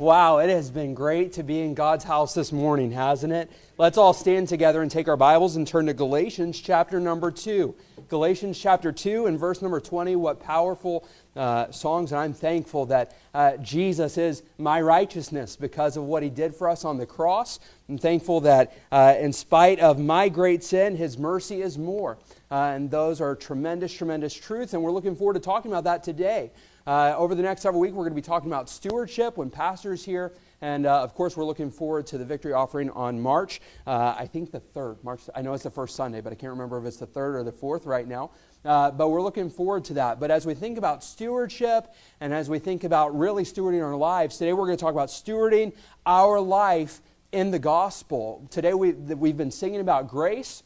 Wow, it has been great to be in God's house this morning, hasn't it? Let's all stand together and take our Bibles and turn to Galatians chapter number 2. Galatians chapter 2 and verse number 20. What powerful uh, songs. And I'm thankful that uh, Jesus is my righteousness because of what he did for us on the cross. I'm thankful that uh, in spite of my great sin, his mercy is more. Uh, and those are tremendous, tremendous truths. And we're looking forward to talking about that today. Uh, over the next several weeks, we're going to be talking about stewardship when pastor's here. And uh, of course, we're looking forward to the victory offering on March, uh, I think the 3rd. March, I know it's the first Sunday, but I can't remember if it's the 3rd or the 4th right now. Uh, but we're looking forward to that. But as we think about stewardship and as we think about really stewarding our lives, today we're going to talk about stewarding our life in the gospel. Today we, we've been singing about grace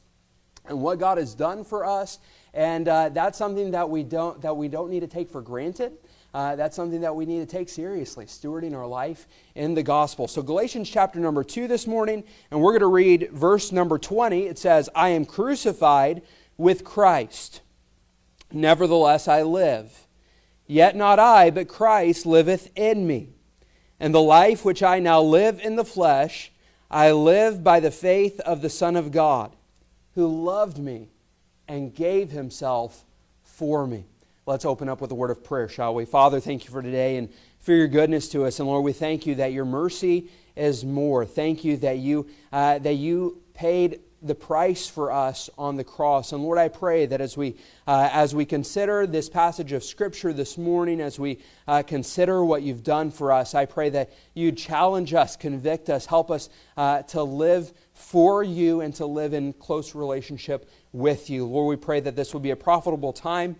and what God has done for us. And uh, that's something that we, don't, that we don't need to take for granted uh, that's something that we need to take seriously, stewarding our life in the gospel. So, Galatians chapter number 2 this morning, and we're going to read verse number 20. It says, I am crucified with Christ. Nevertheless, I live. Yet not I, but Christ liveth in me. And the life which I now live in the flesh, I live by the faith of the Son of God, who loved me and gave himself for me. Let's open up with a word of prayer, shall we? Father, thank you for today and for your goodness to us. And Lord, we thank you that your mercy is more. Thank you that you, uh, that you paid the price for us on the cross. And Lord, I pray that as we, uh, as we consider this passage of Scripture this morning, as we uh, consider what you've done for us, I pray that you challenge us, convict us, help us uh, to live for you and to live in close relationship with you. Lord, we pray that this will be a profitable time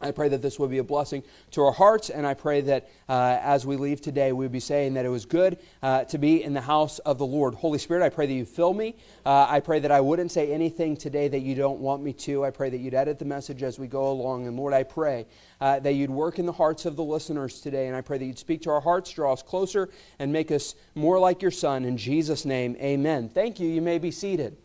I pray that this will be a blessing to our hearts, and I pray that uh, as we leave today, we'll be saying that it was good uh, to be in the house of the Lord. Holy Spirit, I pray that you fill me. Uh, I pray that I wouldn't say anything today that you don't want me to. I pray that you'd edit the message as we go along. And Lord, I pray uh, that you'd work in the hearts of the listeners today, and I pray that you'd speak to our hearts, draw us closer, and make us more like your Son. In Jesus' name, amen. Thank you. You may be seated.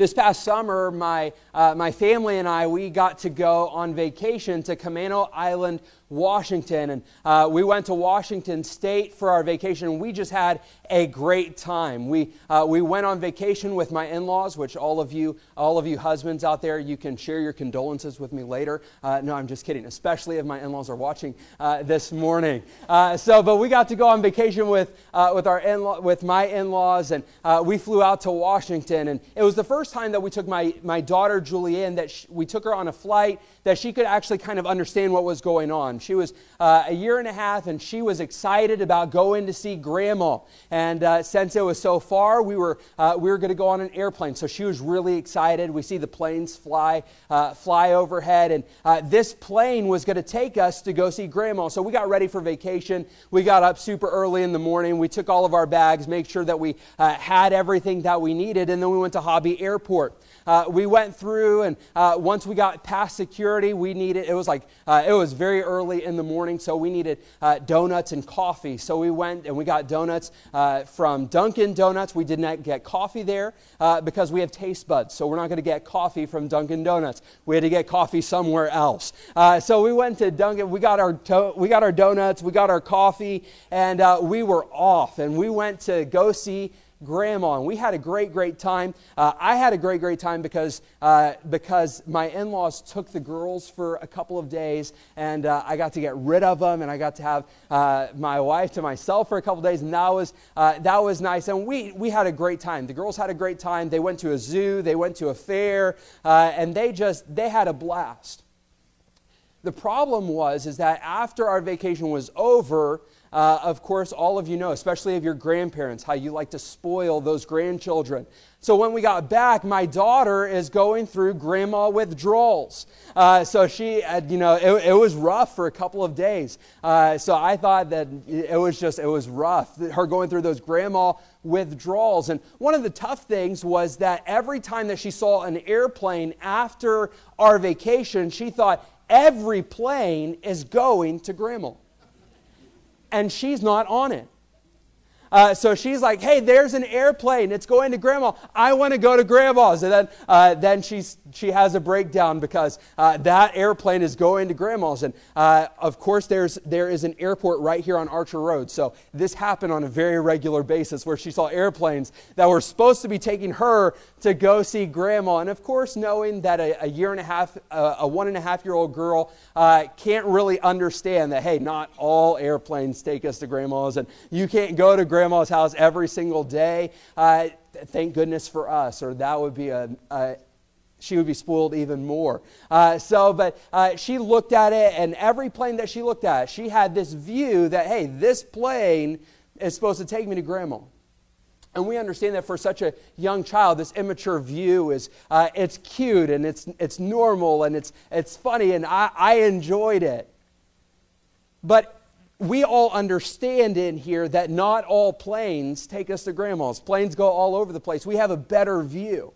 This past summer, my, uh, my family and I, we got to go on vacation to Camano Island, Washington. And uh, we went to Washington State for our vacation, and we just had a great time. We, uh, we went on vacation with my in laws, which all of you, all of you husbands out there, you can share your condolences with me later. Uh, no, I'm just kidding, especially if my in laws are watching uh, this morning. Uh, so, but we got to go on vacation with, uh, with, our in with my in laws, and we flew out to Washington. And it was the first time that we took my, my daughter, Julianne, that she, we took her on a flight that she could actually kind of understand what was going on. She was uh, a year and a half, and she was excited about going to see Grandma. And uh, since it was so far, we were uh, we were going to go on an airplane. So she was really excited. We see the planes fly uh, fly overhead, and uh, this plane was going to take us to go see Grandma. So we got ready for vacation. We got up super early in the morning. We took all of our bags, make sure that we uh, had everything that we needed, and then we went to Hobby Airport. we went through, and once we got past security, we needed. It was like it was very early in the morning, so we needed uh, donuts and coffee. So we went and we got donuts uh, from Dunkin' Donuts. We did not get coffee there uh, because we have taste buds, so we're not going to get coffee from Dunkin' Donuts. We had to get coffee somewhere else. Uh, so we went to Dunkin'. We got our to- we got our donuts, we got our coffee, and uh, we were off. And we went to go see grandma and we had a great great time. Uh, i had a great great time because uh, because my in-laws took the girls for a couple of days and uh, i got to get rid of them and i got to have uh, my wife to myself for a couple of days and that was uh, that was nice. And we we had a great time. The girls had a great time. They went to a zoo. They went to a fair uh, and they just they had a blast. The problem was is that after our vacation was over uh, of course, all of you know, especially of your grandparents, how you like to spoil those grandchildren. So when we got back, my daughter is going through grandma withdrawals. Uh, so she, uh, you know, it, it, was rough for a couple of days. Uh, so I thought that it was just, it was rough, her going through those grandma withdrawals. And one of the tough things was that every time that she saw an airplane after our vacation, she thought every plane is going to grandma and she's not on it. Uh, so she's like, hey, there's an airplane. It's going to grandma. I want to go to grandma's. And then, uh, then she's, she has a breakdown because uh, that airplane is going to grandma's. And uh, of course, there's, there is an airport right here on Archer Road. So this happened on a very regular basis where she saw airplanes that were supposed to be taking her to go see grandma. And of course, knowing that a, a year and a half, uh, a one and a half year old girl uh, can't really understand that, hey, not all airplanes take us to grandma's and you can't go to grandma's grandma's house every single day. Uh, thank goodness for us, or that would be a, a she would be spoiled even more. Uh, so, but uh, she looked at it, and every plane that she looked at, she had this view that, hey, this plane is supposed to take me to grandma. And we understand that for such a young child, this immature view is uh, it's cute and it's, it's normal and it's, it's funny, and I, I enjoyed it. But we all understand in here that not all planes take us to grandma's. Planes go all over the place. We have a better view.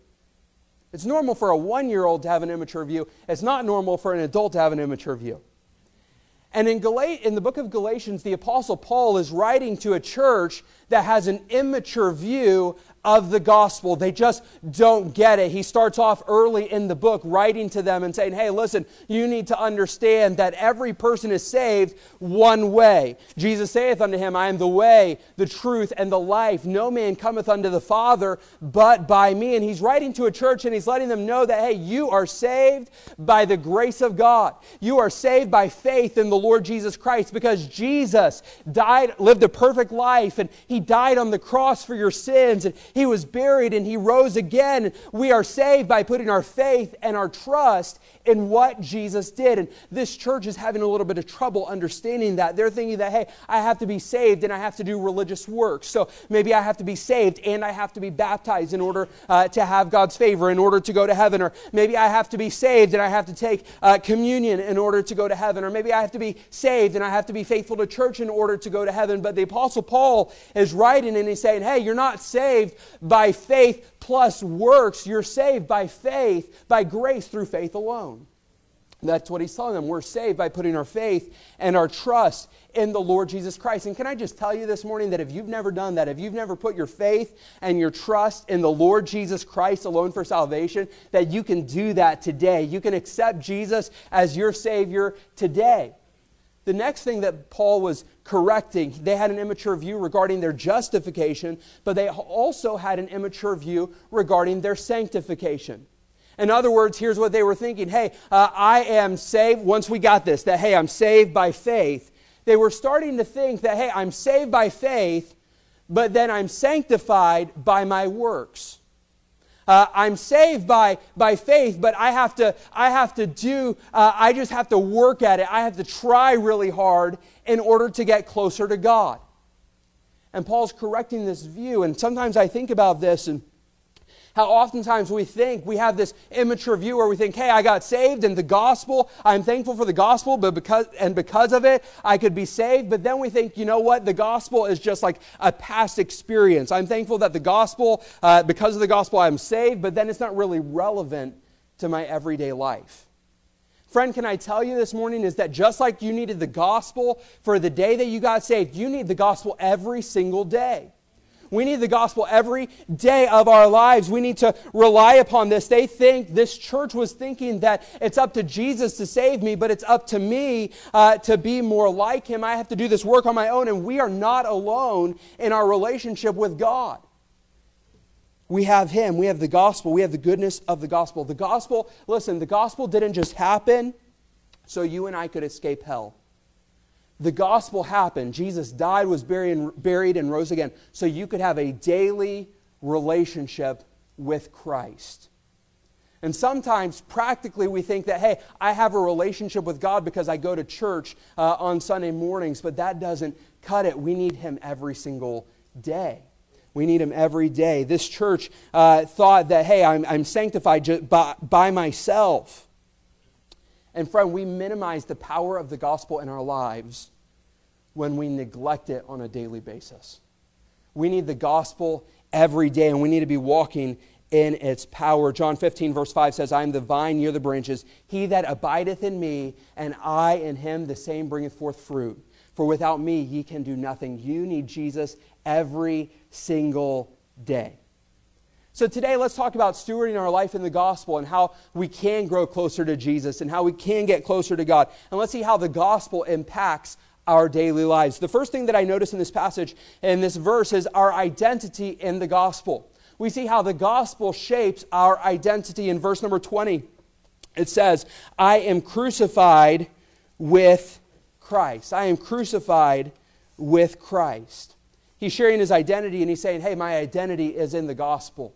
It's normal for a one year old to have an immature view, it's not normal for an adult to have an immature view. And in, Gal- in the book of Galatians, the Apostle Paul is writing to a church that has an immature view of the gospel. They just don't get it. He starts off early in the book writing to them and saying, Hey, listen, you need to understand that every person is saved one way. Jesus saith unto him, I am the way, the truth, and the life. No man cometh unto the Father but by me. And he's writing to a church and he's letting them know that, hey, you are saved by the grace of God. You are saved by faith in the Lord Jesus Christ because Jesus died, lived a perfect life, and he died on the cross for your sins. And he was buried and he rose again. We are saved by putting our faith and our trust in what Jesus did. And this church is having a little bit of trouble understanding that. They're thinking that, hey, I have to be saved and I have to do religious work. So maybe I have to be saved and I have to be baptized in order uh, to have God's favor, in order to go to heaven. Or maybe I have to be saved and I have to take uh, communion in order to go to heaven. Or maybe I have to be saved and I have to be faithful to church in order to go to heaven. But the Apostle Paul is writing and he's saying, hey, you're not saved by faith plus works. You're saved by faith, by grace through faith alone. That's what he's telling them. We're saved by putting our faith and our trust in the Lord Jesus Christ. And can I just tell you this morning that if you've never done that, if you've never put your faith and your trust in the Lord Jesus Christ alone for salvation, that you can do that today. You can accept Jesus as your Savior today. The next thing that Paul was correcting, they had an immature view regarding their justification, but they also had an immature view regarding their sanctification. In other words, here's what they were thinking Hey, uh, I am saved. Once we got this, that, hey, I'm saved by faith, they were starting to think that, hey, I'm saved by faith, but then I'm sanctified by my works. Uh, I'm saved by, by faith, but I have to, I have to do, uh, I just have to work at it. I have to try really hard in order to get closer to God. And Paul's correcting this view. And sometimes I think about this and how oftentimes we think we have this immature view where we think, hey, I got saved and the gospel, I'm thankful for the gospel, but because and because of it, I could be saved. But then we think, you know what, the gospel is just like a past experience. I'm thankful that the gospel, uh, because of the gospel, I'm saved, but then it's not really relevant to my everyday life. Friend, can I tell you this morning is that just like you needed the gospel for the day that you got saved, you need the gospel every single day. We need the gospel every day of our lives. We need to rely upon this. They think, this church was thinking that it's up to Jesus to save me, but it's up to me uh, to be more like him. I have to do this work on my own, and we are not alone in our relationship with God. We have Him. We have the gospel. We have the goodness of the gospel. The gospel, listen, the gospel didn't just happen so you and I could escape hell the gospel happened. Jesus died, was buried, and rose again, so you could have a daily relationship with Christ. And sometimes, practically, we think that, hey, I have a relationship with God because I go to church uh, on Sunday mornings, but that doesn't cut it. We need Him every single day. We need Him every day. This church uh, thought that, hey, I'm, I'm sanctified by, by myself. And friend, we minimize the power of the gospel in our lives when we neglect it on a daily basis. We need the gospel every day, and we need to be walking in its power. John 15, verse 5 says, I am the vine, near the branches. He that abideth in me, and I in him, the same bringeth forth fruit. For without me, ye can do nothing. You need Jesus every single day. So, today, let's talk about stewarding our life in the gospel and how we can grow closer to Jesus and how we can get closer to God. And let's see how the gospel impacts our daily lives. The first thing that I notice in this passage, in this verse, is our identity in the gospel. We see how the gospel shapes our identity. In verse number 20, it says, I am crucified with Christ. I am crucified with Christ. He's sharing his identity and he's saying, Hey, my identity is in the gospel.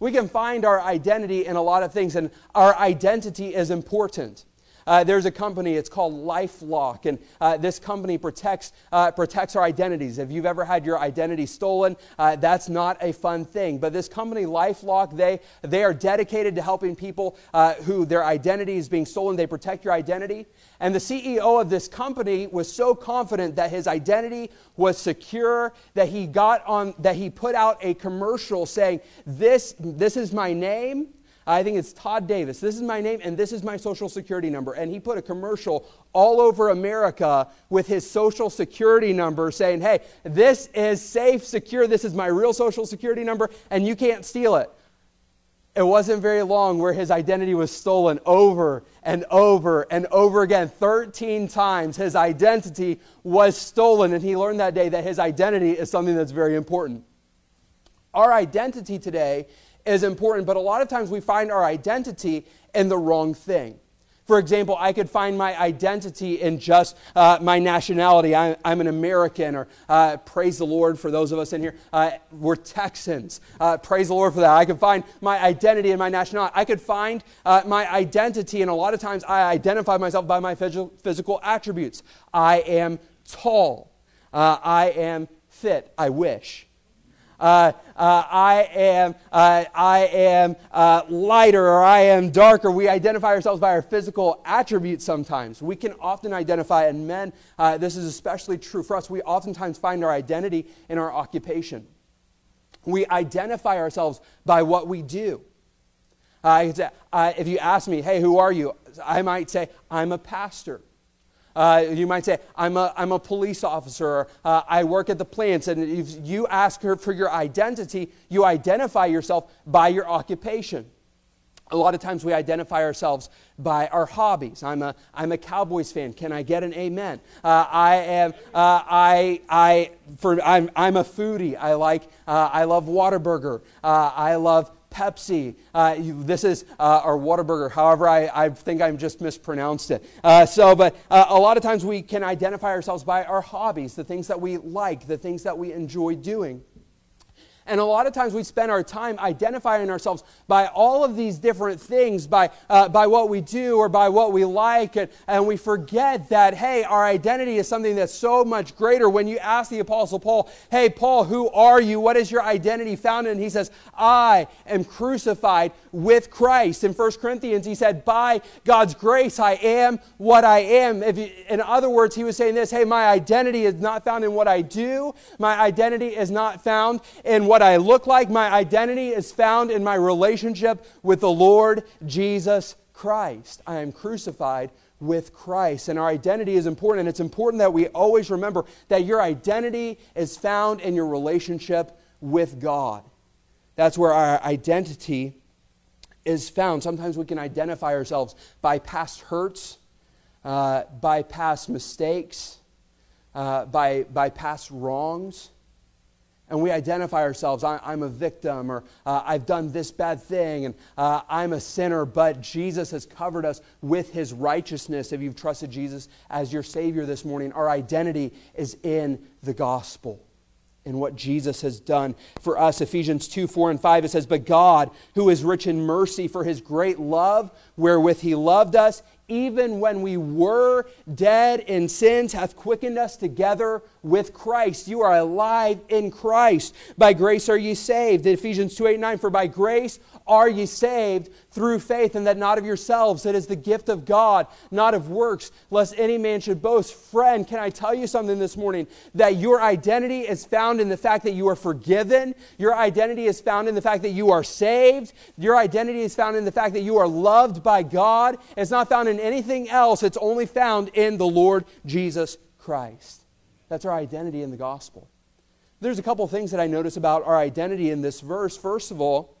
We can find our identity in a lot of things, and our identity is important. Uh, there's a company, it's called Lifelock, and uh, this company protects, uh, protects our identities. If you've ever had your identity stolen, uh, that's not a fun thing. But this company, Lifelock, they, they are dedicated to helping people uh, who their identity is being stolen. They protect your identity. And the CEO of this company was so confident that his identity was secure that he got on, that he put out a commercial saying, This, this is my name I think it's Todd Davis. This is my name and this is my social security number. And he put a commercial all over America with his social security number saying, hey, this is safe, secure. This is my real social security number and you can't steal it. It wasn't very long where his identity was stolen over and over and over again. 13 times his identity was stolen. And he learned that day that his identity is something that's very important. Our identity today is important, but a lot of times we find our identity in the wrong thing. For example, I could find my identity in just uh, my nationality. I, am an American, or uh, praise the Lord for those of us in here. Uh, we're Texans. Uh, praise the Lord for that. I could find my identity in my nationality. I could find uh, my identity, and a lot of times I identify myself by my physical attributes. I am tall. Uh, I am fit. I wish. Uh, uh, I am, uh, I am uh, lighter or I am darker. We identify ourselves by our physical attributes sometimes. We can often identify, and men, uh, this is especially true for us, we oftentimes find our identity in our occupation. We identify ourselves by what we do. Uh, if you ask me, hey, who are you? I might say, I'm a pastor. Uh, you might say, I'm a, I'm a police officer, uh, I work at the plants. And if you ask her for your identity, you identify yourself by your occupation. A lot of times we identify ourselves by our hobbies. I'm a, I'm a Cowboys fan. Can I get an amen? Uh, I am, uh, I, I, for, I'm, I'm a foodie. I like, uh, I love Whataburger. Uh, I love Pepsi. Uh, you, this is uh, our Whataburger. However, I, I think I'm just mispronounced it. Uh, so, but uh, a lot of times we can identify ourselves by our hobbies, the things that we like, the things that we enjoy doing. And a lot of times we spend our time identifying ourselves by all of these different things, by, uh, by what we do or by what we like, and, and we forget that, hey, our identity is something that's so much greater. When you ask the Apostle Paul, hey, Paul, who are you? What is your identity found in? He says, I am crucified with Christ. In 1 Corinthians, he said, by God's grace, I am what I am. You, in other words, he was saying this, hey, my identity is not found in what I do. My identity is not found in what what I look like, my identity is found in my relationship with the Lord Jesus Christ. I am crucified with Christ. And our identity is important. And it's important that we always remember that your identity is found in your relationship with God. That's where our identity is found. Sometimes we can identify ourselves by past hurts, uh, by past mistakes, uh, by, by past wrongs and we identify ourselves I, am a victim or uh, i've done this bad thing and uh, i'm a sinner but jesus has covered us with his righteousness. If you've trusted jesus as your savior this morning our identity is in the gospel in what jesus has done for us. Ephesians 2 4 and 5 it says but god who is rich in mercy for his great love wherewith he loved us even when we were dead in sins, hath quickened us together with Christ. You are alive in Christ. By grace are ye saved. Ephesians 2 8 9. For by grace are ye saved through faith, and that not of yourselves. It is the gift of God, not of works, lest any man should boast. Friend, can I tell you something this morning? That your identity is found in the fact that you are forgiven. Your identity is found in the fact that you are saved. Your identity is found in the fact that you are loved by God. It's not found in anything else, it's only found in the Lord Jesus Christ. That's our identity in the gospel. There's a couple things that I notice about our identity in this verse. First of all,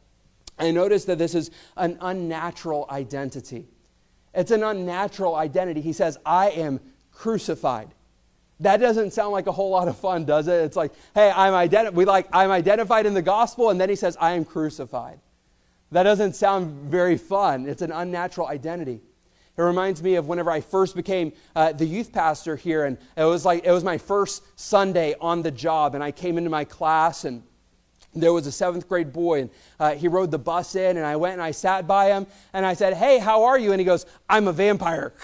I notice that this is an unnatural identity. It's an unnatural identity. He says, I am crucified. That doesn't sound like a whole lot of fun, does it? It's like, hey, I'm, identi- we like, I'm identified in the gospel, and then he says, I am crucified. That doesn't sound very fun. It's an unnatural identity. It reminds me of whenever I first became uh, the youth pastor here, and it was like it was my first Sunday on the job, and I came into my class, and there was a seventh grade boy, and uh, he rode the bus in, and I went and I sat by him, and I said, "Hey, how are you?" And he goes, "I'm a vampire."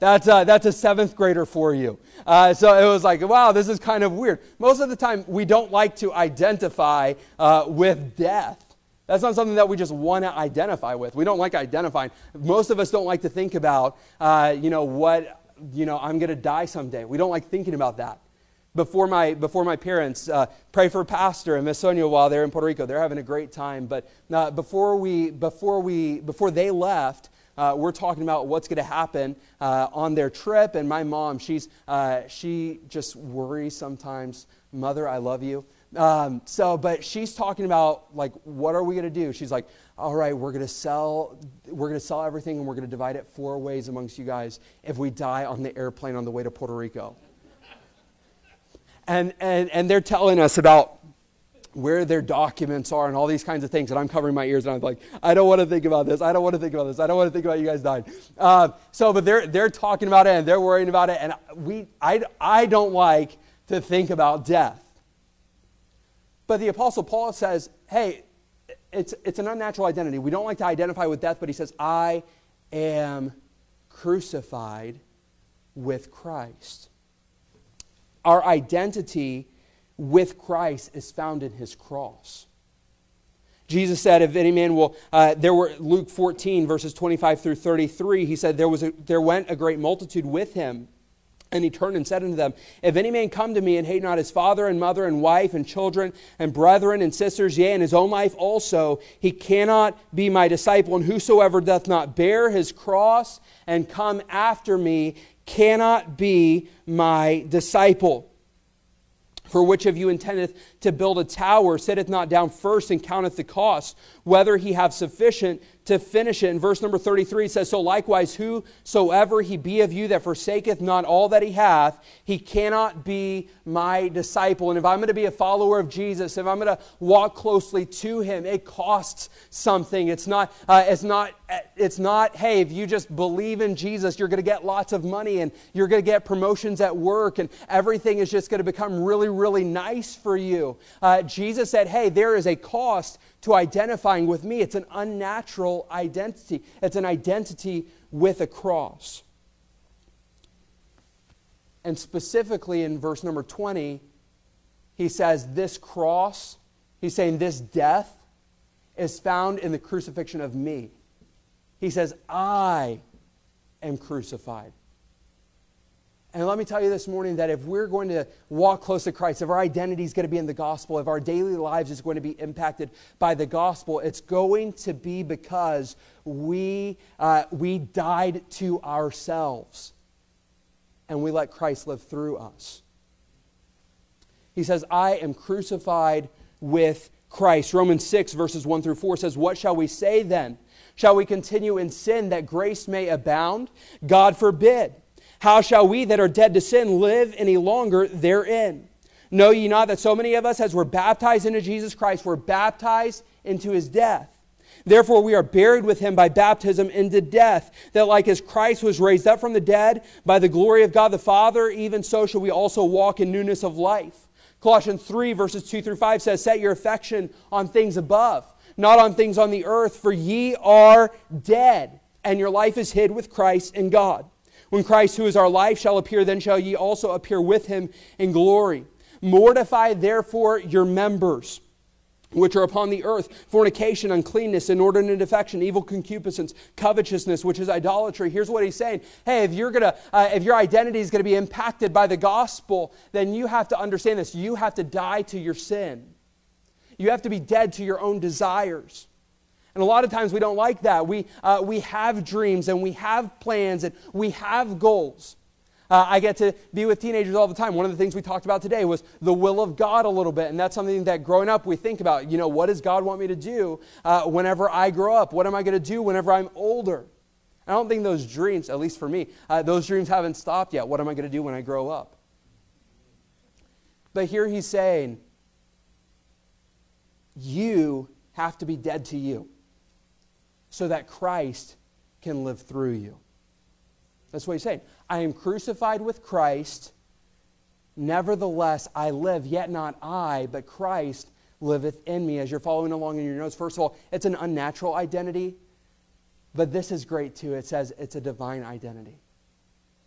That's, uh, that's a seventh grader for you. Uh, so it was like, wow, this is kind of weird. Most of the time, we don't like to identify uh, with death. That's not something that we just want to identify with. We don't like identifying. Most of us don't like to think about, uh, you know, what, you know, I'm going to die someday. We don't like thinking about that. Before my, before my parents, uh, pray for Pastor and Miss Sonia while they're in Puerto Rico. They're having a great time. But uh, before, we, before, we, before they left, uh, we're talking about what's going to happen uh, on their trip. And my mom, she's, uh, she just worries sometimes. Mother, I love you. Um, so, but she's talking about like, what are we going to do? She's like, all right, we're going to sell, we're going to sell everything, and we're going to divide it four ways amongst you guys if we die on the airplane on the way to Puerto Rico. And and and they're telling us about where their documents are and all these kinds of things. And I'm covering my ears and I'm like, I don't want to think about this. I don't want to think about this. I don't want to think about you guys dying. Uh, so, but they're, they're talking about it and they're worrying about it. And we, I, I don't like to think about death. But the Apostle Paul says, hey, it's, it's an unnatural identity. We don't like to identify with death, but he says, I am crucified with Christ. Our identity with Christ is found in his cross. Jesus said, if any man will, uh, there were, Luke 14, verses 25 through 33, he said, there, was a, there went a great multitude with him and he turned and said unto them, If any man come to me and hate not his father and mother and wife and children and brethren and sisters, yea, and his own life also, he cannot be my disciple. And whosoever doth not bear his cross and come after me cannot be my disciple. For which of you intendeth to build a tower, sitteth not down first and counteth the cost, whether he have sufficient to finish it. In verse number 33, it says, So likewise, whosoever he be of you that forsaketh not all that he hath, he cannot be my disciple. And if I'm going to be a follower of Jesus, if I'm going to walk closely to him, it costs something. It's not, uh, it's not, it's not, hey, if you just believe in Jesus, you're going to get lots of money and you're going to get promotions at work and everything is just going to become really, really nice for Uh, Jesus said, hey, there is a cost to identifying with me. It's an unnatural identity, it's an identity with a cross. And specifically in verse number 20, he says, This cross, he's saying, this death is found in the crucifixion of me. He says, I am crucified. And let me tell you this morning that if we're going to walk close to Christ, if our identity is going to be in the gospel, if our daily lives is going to be impacted by the gospel, it's going to be because we, uh, we died to ourselves and we let Christ live through us. He says, I am crucified with Christ. Romans 6, verses 1 through 4 says, What shall we say then? Shall we continue in sin that grace may abound? God forbid. How shall we that are dead to sin live any longer therein? Know ye not that so many of us, as were baptized into Jesus Christ, were baptized into his death? Therefore, we are buried with him by baptism into death, that like as Christ was raised up from the dead by the glory of God the Father, even so shall we also walk in newness of life. Colossians 3, verses 2 through 5 says, Set your affection on things above, not on things on the earth, for ye are dead and your life is hid with Christ in God. When Christ, who is our life, shall appear, then shall ye also appear with him in glory. Mortify therefore your members which are upon the earth fornication, uncleanness, inordinate affection, evil concupiscence, covetousness, which is idolatry. Here's what he's saying Hey, if, you're gonna, uh, if your identity is going to be impacted by the gospel, then you have to understand this. You have to die to your sin, you have to be dead to your own desires. And a lot of times we don't like that. We, uh, we have dreams and we have plans and we have goals. Uh, I get to be with teenagers all the time. One of the things we talked about today was the will of God a little bit. And that's something that growing up we think about. You know, what does God want me to do uh, whenever I grow up? What am I going to do whenever I'm older? I don't think those dreams, at least for me, uh, those dreams haven't stopped yet. What am I going to do when I grow up? But here he's saying, you have to be dead to you so that Christ can live through you. That's what he's saying. I am crucified with Christ. Nevertheless, I live, yet not I, but Christ liveth in me. As you're following along in your notes, first of all, it's an unnatural identity, but this is great too. It says it's a divine identity.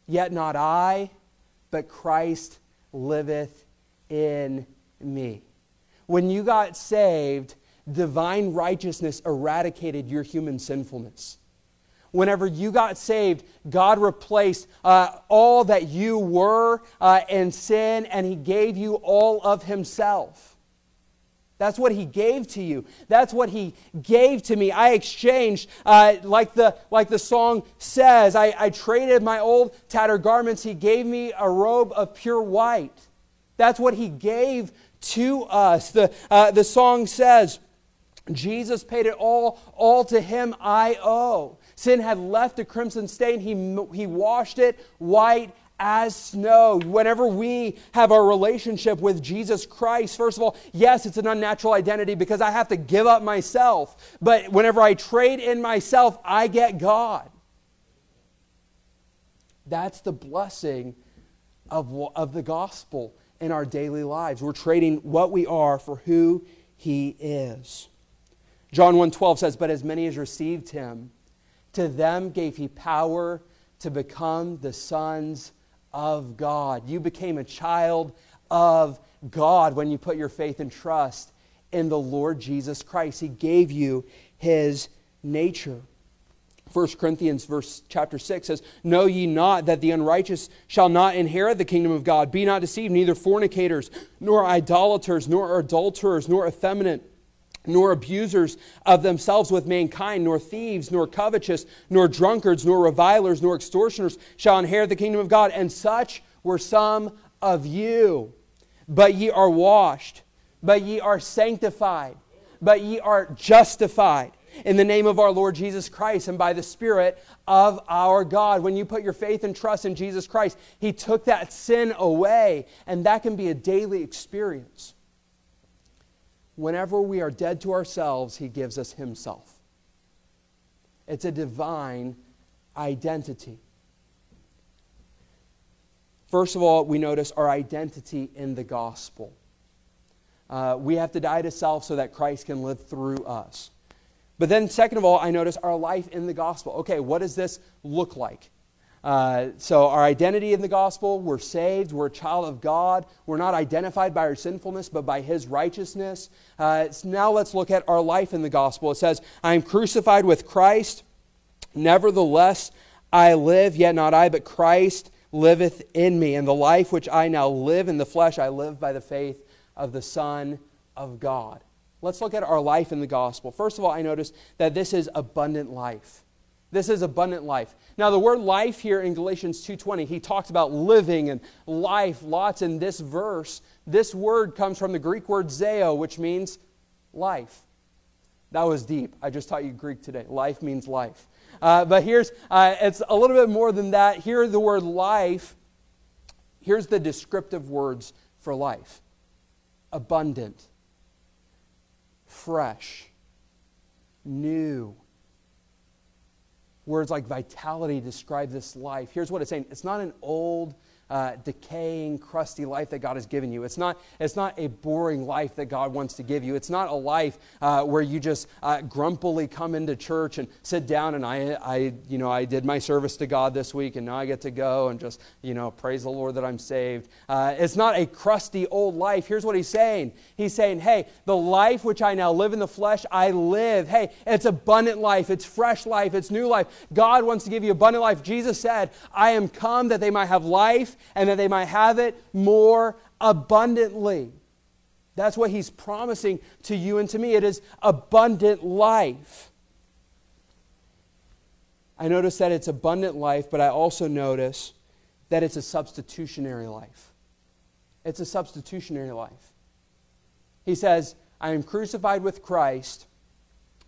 Yet not I, but Christ liveth in me. When you got saved, divine righteousness eradicated your human sinfulness. Whenever you got saved, God replaced uh, all that you were uh, in sin and He gave you all of Himself. That's what he gave to you. That's what he gave to me. I exchanged, uh, like, the, like the song says, I, I traded my old tattered garments. He gave me a robe of pure white. That's what he gave to us. The, uh, the song says, Jesus paid it all, all to him I owe. Sin had left a crimson stain, he, he washed it white as snow. Whenever we have our relationship with Jesus Christ, first of all, yes, it's an unnatural identity because I have to give up myself. But whenever I trade in myself, I get God. That's the blessing of, of the gospel in our daily lives. We're trading what we are for who He is. John 1:12 says, "But as many as received him, to them gave he power to become the sons of God." You became a child of God when you put your faith and trust in the Lord Jesus Christ. He gave you his nature. 1 Corinthians verse chapter 6 says, Know ye not that the unrighteous shall not inherit the kingdom of God? Be not deceived, neither fornicators, nor idolaters, nor adulterers, nor effeminate nor abusers of themselves with mankind, nor thieves, nor covetous, nor drunkards, nor revilers, nor extortioners shall inherit the kingdom of God. And such were some of you. But ye are washed, but ye are sanctified, but ye are justified in the name of our Lord Jesus Christ and by the Spirit of our God. When you put your faith and trust in Jesus Christ, He took that sin away, and that can be a daily experience whenever we are dead to ourselves, He gives us Himself. It's a divine identity. First of all, we notice our identity in the gospel. Uh, we have to die to self so that Christ can live through us. But then, second of all, I notice our life in the gospel. Okay, what does this look like? Uh, so, our identity in the gospel, we're saved, we're a child of God. We're not identified by our sinfulness, but by His righteousness. Uh, now, let's look at our life in the gospel. It says, I am crucified with Christ. Nevertheless, I live, yet not I, but Christ liveth in me. And the life which I now live in the flesh, I live by the faith of the Son of God. Let's look at our life in the gospel. First of all, I notice that this is abundant life. This is abundant life. Now the word life here in Galatians 2:20, he talks about living and life lots in this verse. This word comes from the Greek word zeo, which means life. That was deep. I just taught you Greek today. Life means life. Uh, but here's uh, it's a little bit more than that. Here the word life. Here's the descriptive words for life: abundant, fresh, new Words like vitality describe this life. Here's what it's saying it's not an old, uh, decaying, crusty life that God has given you. It's not, it's not a boring life that God wants to give you. It's not a life uh, where you just uh, grumpily come into church and sit down and I, I, you know, I did my service to God this week and now I get to go and just, you know, praise the Lord that I'm saved. Uh, it's not a crusty old life. Here's what he's saying. He's saying, hey, the life which I now live in the flesh, I live. Hey, it's abundant life. It's fresh life. It's new life. God wants to give you abundant life. Jesus said, I am come that they might have life and that they might have it more abundantly. That's what he's promising to you and to me. It is abundant life. I notice that it's abundant life, but I also notice that it's a substitutionary life. It's a substitutionary life. He says, I am crucified with Christ,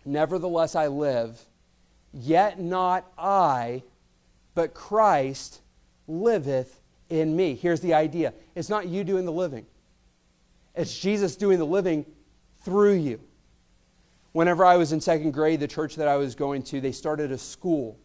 nevertheless I live, yet not I, but Christ liveth in me. Here's the idea it's not you doing the living, it's Jesus doing the living through you. Whenever I was in second grade, the church that I was going to, they started a school.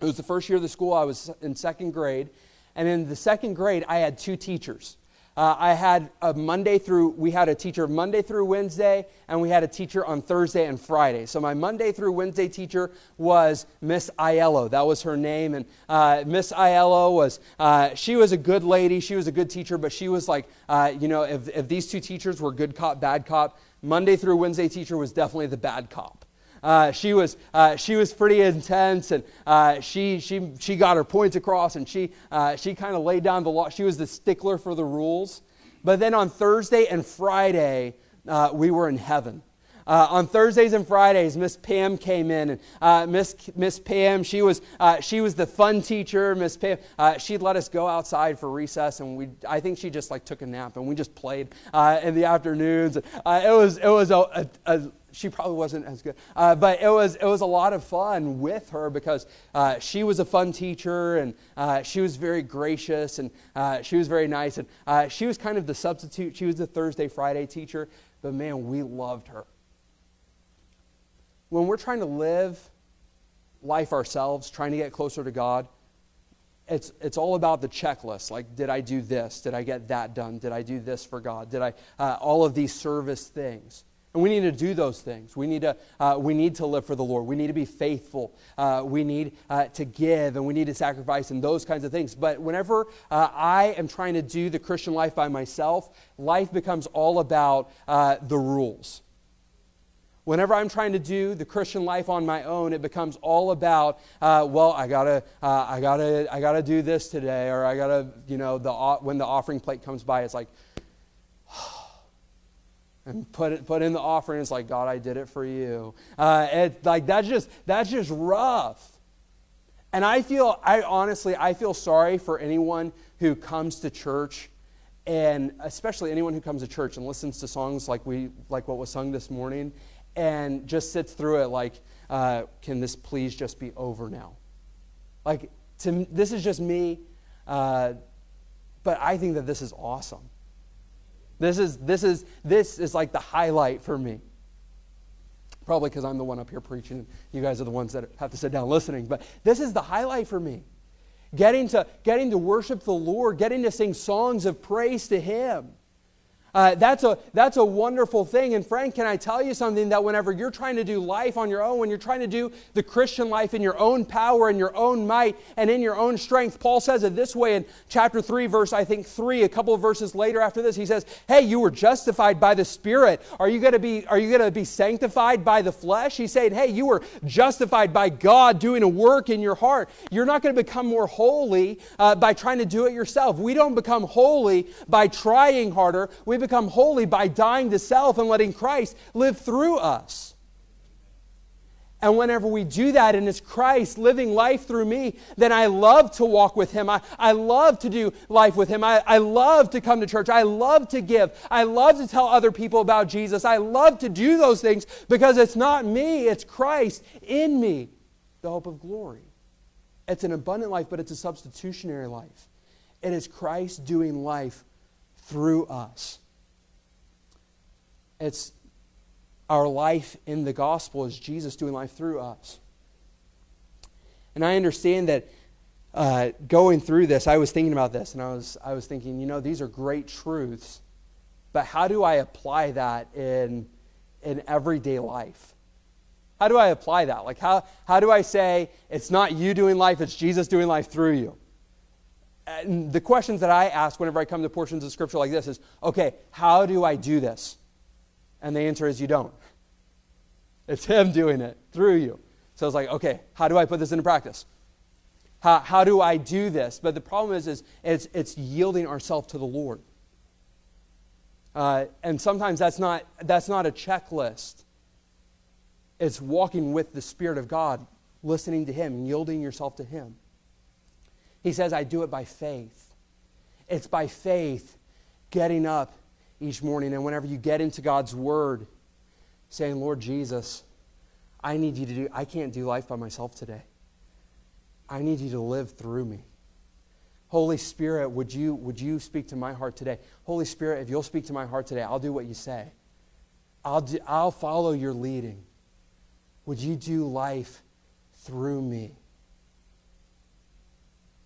It was the first year of the school. I was in second grade. And in the second grade, I had two teachers. Uh, I had a Monday through, we had a teacher Monday through Wednesday, and we had a teacher on Thursday and Friday. So my Monday through Wednesday teacher was Miss Aiello. That was her name. And uh, Miss Aiello was, uh, she was a good lady. She was a good teacher, but she was like, uh, you know, if, if these two teachers were good cop, bad cop, Monday through Wednesday teacher was definitely the bad cop. Uh, she, was, uh, she was pretty intense and uh, she, she, she got her points across and she, uh, she kind of laid down the law. She was the stickler for the rules. But then on Thursday and Friday, uh, we were in heaven. Uh, on Thursdays and Fridays, Miss Pam came in, and uh, Miss Miss Pam, she was uh, she was the fun teacher. Miss Pam, uh, she'd let us go outside for recess, and we I think she just like took a nap, and we just played in the afternoons. It was it was a, a, a she probably wasn't as good. Uh, but it was, it was a lot of fun with her because uh, she was a fun teacher and uh, she was very gracious and uh, she was very nice. And uh, she was kind of the substitute. She was the Thursday, Friday teacher. But man, we loved her. When we're trying to live life ourselves, trying to get closer to God, it's, it's all about the checklist. Like, did I do this? Did I get that done? Did I do this for God? Did I, uh, all of these service things. And we need to do those things. We need to, uh, we need to live for the Lord. We need to be faithful. Uh, we need uh, to give and we need to sacrifice and those kinds of things. But whenever uh, I am trying to do the Christian life by myself, life becomes all about uh, the rules. Whenever I'm trying to do the Christian life on my own, it becomes all about, uh, well, I gotta, I gotta, I gotta do this today, or I gotta, you know, the when the offering plate comes by, it's like, and put it, put in the offering. It's like God, I did it for you. Uh, it, like that's just that's just rough. And I feel, I honestly, I feel sorry for anyone who comes to church, and especially anyone who comes to church and listens to songs like we like what was sung this morning, and just sits through it like, uh, can this please just be over now? Like, to, this is just me, uh, but I think that this is awesome. This is, this is, this is like the highlight for me. Probably because I'm the one up here preaching. And you guys are the ones that have to sit down listening. But this is the highlight for me. Getting to, getting to worship the Lord, getting to sing songs of praise to Him. Uh, that's, a, that's a wonderful thing. And, friend, can I tell you something that whenever you're trying to do life on your own, when you're trying to do the Christian life in your own power and your own might and in your own strength, Paul says it this way in chapter 3, verse, I think, 3, a couple of verses later after this. He says, Hey, you were justified by the Spirit. Are you going to be, are you going to be sanctified by the flesh? He's saying, Hey, you were justified by God doing a work in your heart. You're not going to become more holy uh, by trying to do it yourself. We don't become holy by trying harder. We become holy by dying to self and letting Christ live through us. And whenever we do that and it's Christ living life through me, then I love to walk with Him. I, I love to do life with Him. I, I love to come to church. I love to give. I love to tell other people about Jesus. I love to do those things because it's not me, it's Christ in me, the hope of glory. It's an abundant life, but it's a substitutionary life. It is Christ doing life through us. It's our life in the gospel is Jesus doing life through us. And I understand that uh, going through this, I was thinking about this, and I was, I was thinking, you know, these are great truths, but how do I apply that in, in everyday life? How do I apply that? Like, how, how do I say it's not you doing life, it's Jesus doing life through you? And the questions that I ask whenever I come to portions of scripture like this is okay, how do I do this? And the answer is you don't. It's Him doing it through you. So it's like, okay, how do I put this into practice? How, how do I do this? But the problem is, is it's, it's yielding ourselves to the Lord. Uh, and sometimes that's not, that's not a checklist. It's walking with the Spirit of God, listening to Him, yielding yourself to Him. He says, I do it by faith. It's by faith getting up each morning. And whenever you get into God's Word, saying, Lord Jesus, I need you to do, I can't do life by myself today. I need you to live through me. Holy Spirit, would you, would you speak to my heart today? Holy Spirit, if you'll speak to my heart today, I'll do what you say. I'll, do, I'll follow your leading. Would you do life through me?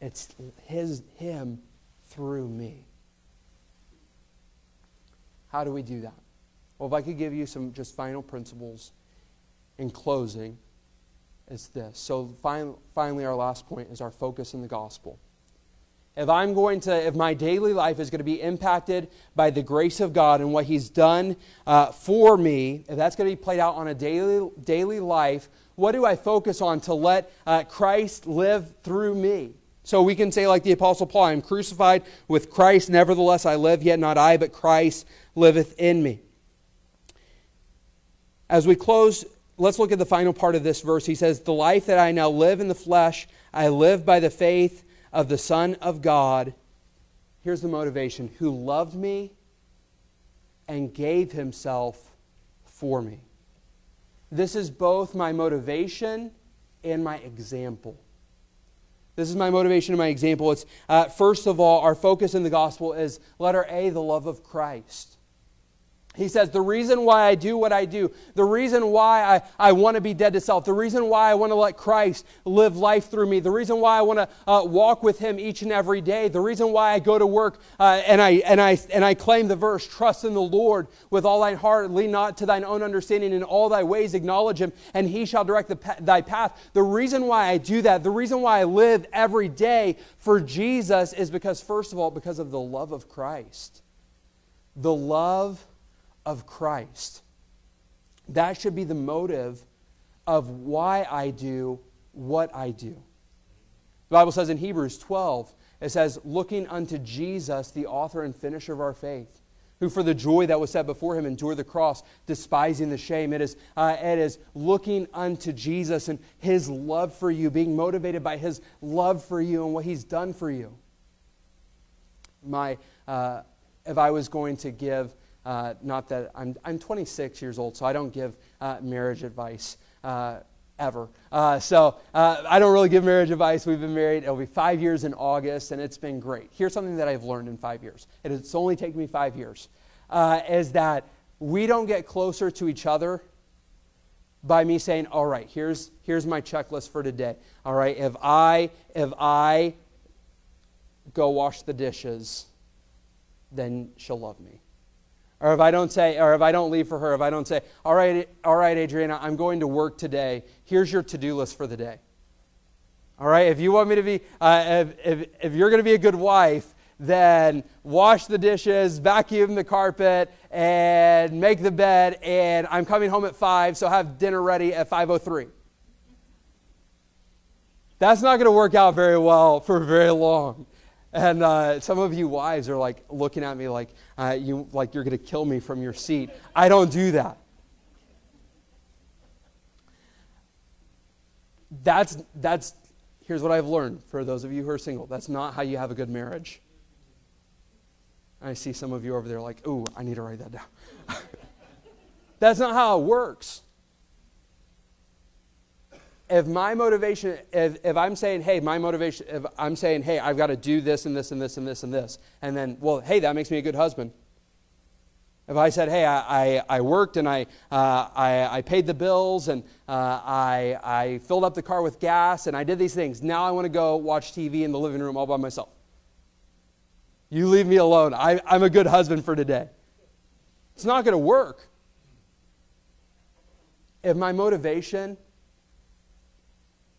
It's his, him through me. How do we do that? Well, if I could give you some just final principles in closing, it's this. So fin- finally, our last point is our focus in the gospel. If I'm going to, if my daily life is going to be impacted by the grace of God and what He's done uh, for me, if that's going to be played out on a daily, daily life, what do I focus on to let uh, Christ live through me? So we can say, like the Apostle Paul, I am crucified with Christ, nevertheless I live, yet not I, but Christ liveth in me. As we close, let's look at the final part of this verse. He says, The life that I now live in the flesh, I live by the faith of the Son of God. Here's the motivation who loved me and gave himself for me. This is both my motivation and my example. This is my motivation and my example. It's uh, first of all, our focus in the gospel is letter A, the love of Christ. He says, The reason why I do what I do, the reason why I, I want to be dead to self, the reason why I want to let Christ live life through me, the reason why I want to uh, walk with Him each and every day, the reason why I go to work uh, and, I, and, I, and I claim the verse, trust in the Lord with all thine heart, lean not to thine own understanding, in all thy ways acknowledge Him, and He shall direct the, thy path. The reason why I do that, the reason why I live every day for Jesus is because, first of all, because of the love of Christ. The love of Christ. That should be the motive of why I do what I do. The Bible says in Hebrews 12, it says, looking unto Jesus, the author and finisher of our faith, who for the joy that was set before him endured the cross, despising the shame. It is, uh, it is looking unto Jesus and his love for you, being motivated by his love for you and what he's done for you. My, uh, if I was going to give uh, not that I'm, I'm 26 years old, so I don't give uh, marriage advice uh, ever. Uh, so uh, I don't really give marriage advice. We've been married, it'll be five years in August, and it's been great. Here's something that I've learned in five years. and It's only taken me five years, uh, is that we don't get closer to each other by me saying, all right, here's, here's my checklist for today. All right, if I, if I go wash the dishes, then she'll love me. Or if I don't say, or if I don't leave for her, if I don't say, all right, all right, Adriana, I'm going to work today. Here's your to-do list for the day. All right, if you want me to be, uh, if, if, if you're going to be a good wife, then wash the dishes, vacuum the carpet, and make the bed, and I'm coming home at 5, so have dinner ready at 5.03. That's not going to work out very well for very long. And uh, some of you wives are like looking at me like, uh, you, like you're going to kill me from your seat. I don't do that. That's, that's, here's what I've learned for those of you who are single. That's not how you have a good marriage. I see some of you over there like, ooh, I need to write that down. that's not how it works if my motivation, if, if I'm saying, hey, my motivation, if I'm saying, hey, I've got to do this and this and this and this and this, and then, well, hey, that makes me a good husband. If I said, hey, I, I, I worked and I, uh, I, I paid the bills and uh, I, I filled up the car with gas and I did these things, now I want to go watch TV in the living room all by myself. You leave me alone. I, I'm a good husband for today. It's not going to work. If my motivation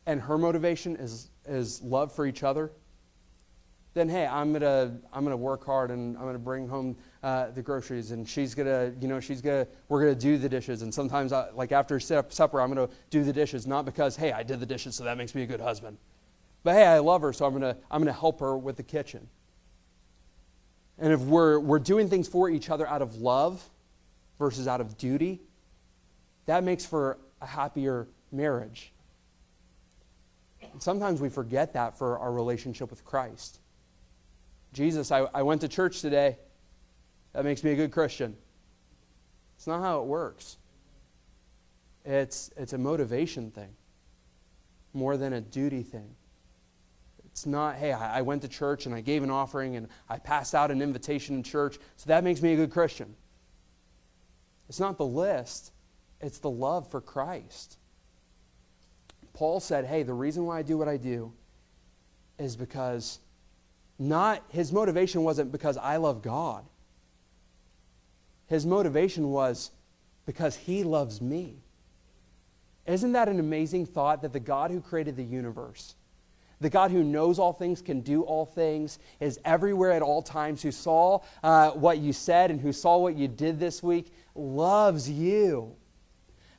and her motivation is, is love for each other, then hey, I'm gonna I'm gonna work hard and I'm gonna bring home uh, the groceries and she's gonna you know she's gonna we're gonna do the dishes and sometimes I, like after supper I'm gonna do the dishes not because hey I did the dishes so that makes me a good husband, but hey I love her so I'm gonna I'm gonna help her with the kitchen. And if we're we're doing things for each other out of love versus out of duty, that makes for a happier marriage. Sometimes we forget that for our relationship with Christ. Jesus, I, I went to church today. That makes me a good Christian. It's not how it works. It's, it's a motivation thing more than a duty thing. It's not, hey, I, I went to church and I gave an offering and I passed out an invitation in church, so that makes me a good Christian. It's not the list, it's the love for Christ. Paul said, hey, the reason why I do what I do is because not his motivation wasn't because I love God. His motivation was because he loves me. Isn't that an amazing thought that the God who created the universe, the God who knows all things, can do all things, is everywhere at all times, who saw uh, what you said and who saw what you did this week, loves you?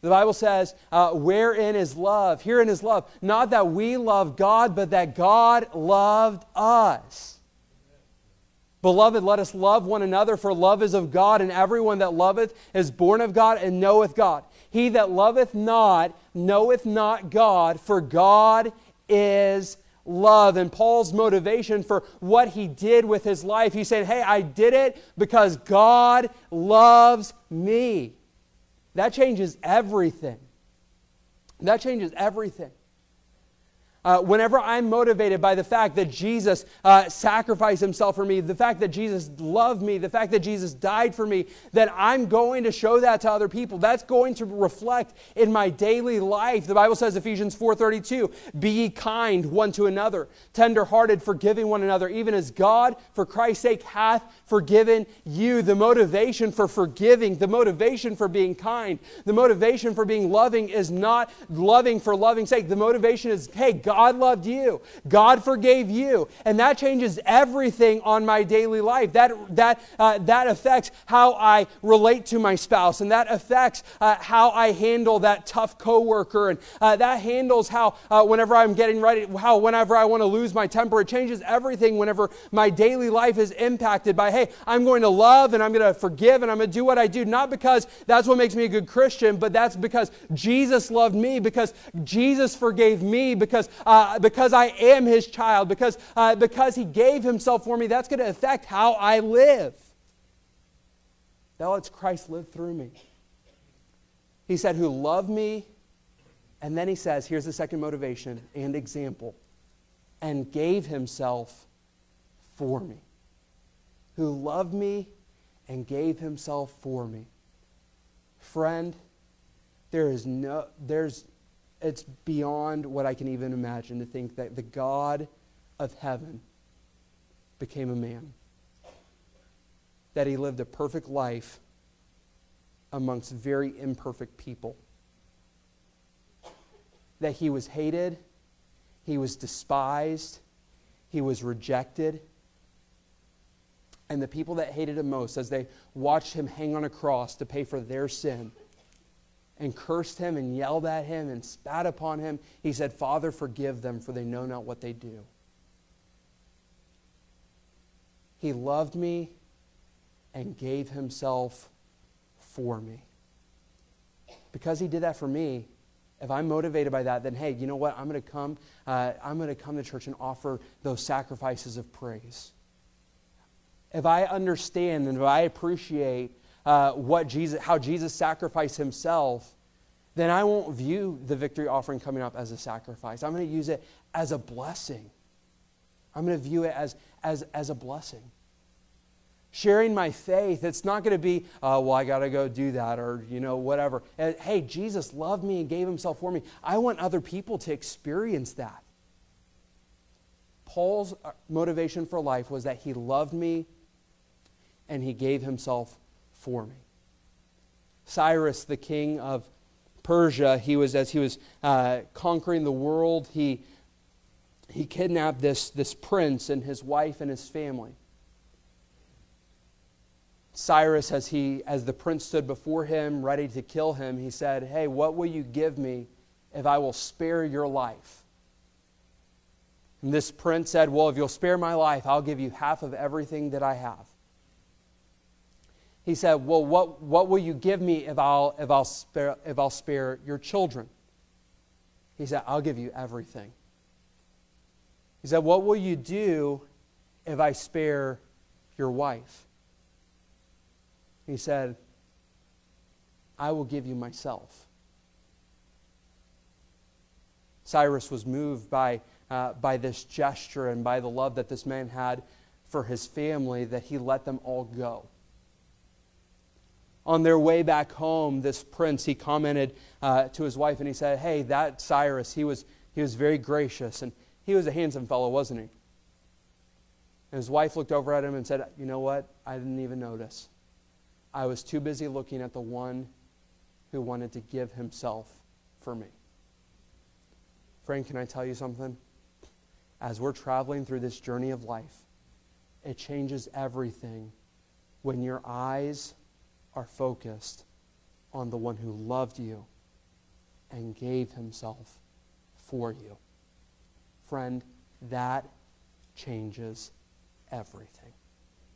The Bible says, uh, wherein is love? Herein is love. Not that we love God, but that God loved us. Beloved, let us love one another, for love is of God, and everyone that loveth is born of God and knoweth God. He that loveth not knoweth not God, for God is love. And Paul's motivation for what he did with his life, he said, Hey, I did it because God loves me. That changes everything. That changes everything. Uh, whenever I'm motivated by the fact that Jesus uh, sacrificed himself for me, the fact that Jesus loved me, the fact that Jesus died for me, that I'm going to show that to other people. That's going to reflect in my daily life. The Bible says, Ephesians 4.32, Be ye kind one to another, tenderhearted, forgiving one another, even as God, for Christ's sake, hath forgiven you. The motivation for forgiving, the motivation for being kind, the motivation for being loving is not loving for loving's sake. The motivation is, hey, God God loved you. God forgave you. And that changes everything on my daily life. That, that, uh, that affects how I relate to my spouse. And that affects uh, how I handle that tough coworker. And uh, that handles how, uh, whenever I'm getting ready, how whenever I want to lose my temper, it changes everything whenever my daily life is impacted by, hey, I'm going to love and I'm going to forgive and I'm going to do what I do. Not because that's what makes me a good Christian, but that's because Jesus loved me, because Jesus forgave me, because uh, because I am his child, because, uh, because he gave himself for me, that's going to affect how I live. That lets Christ live through me. He said, Who love me. And then he says, Here's the second motivation and example, and gave himself for me. Who loved me and gave himself for me. Friend, there is no, there's it's beyond what I can even imagine to think that the God of heaven became a man. That he lived a perfect life amongst very imperfect people. That he was hated, he was despised, he was rejected. And the people that hated him most, as they watched him hang on a cross to pay for their sin, and cursed him and yelled at him and spat upon him, he said, Father, forgive them, for they know not what they do. He loved me and gave himself for me. Because he did that for me, if I'm motivated by that, then hey, you know what? I'm going to come. Uh, I'm going to come to church and offer those sacrifices of praise. If I understand and if I appreciate uh, what Jesus, how Jesus sacrificed himself, then I won't view the victory offering coming up as a sacrifice. I'm going to use it as a blessing. I'm going to view it as, as, as a blessing. sharing my faith, it's not going to be, uh, well, I got to go do that or, you know, whatever. Uh, hey, Jesus loved me and gave himself for me. I want other people to experience that. Paul's uh, motivation for life was that he loved me and he gave himself for me. Cyrus, the king of Persia, he was, as he was uh, conquering the world, he, he kidnapped this, this prince and his wife and his family. Cyrus, as, he, as the prince stood before him, ready to kill him, he said, Hey, what will you give me if I will spare your life? And this prince said, Well, if you'll spare my life, I'll give you half of everything that I have. He said, Well, what, what will you give me if I'll, if, I'll spare, if I'll spare your children? He said, I'll give you everything. He said, What will you do if I spare your wife? He said, I will give you myself. Cyrus was moved by, uh, by this gesture and by the love that this man had for his family that he let them all go. On their way back home, this prince, he commented uh, to his wife and he said, Hey, that Cyrus, he was, he was very gracious and he was a handsome fellow, wasn't he? And his wife looked over at him and said, You know what? I didn't even notice. I was too busy looking at the one who wanted to give himself for me. Friend, can I tell you something? As we're traveling through this journey of life, it changes everything when your eyes are focused on the one who loved you and gave himself for you. Friend, that changes everything.